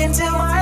into my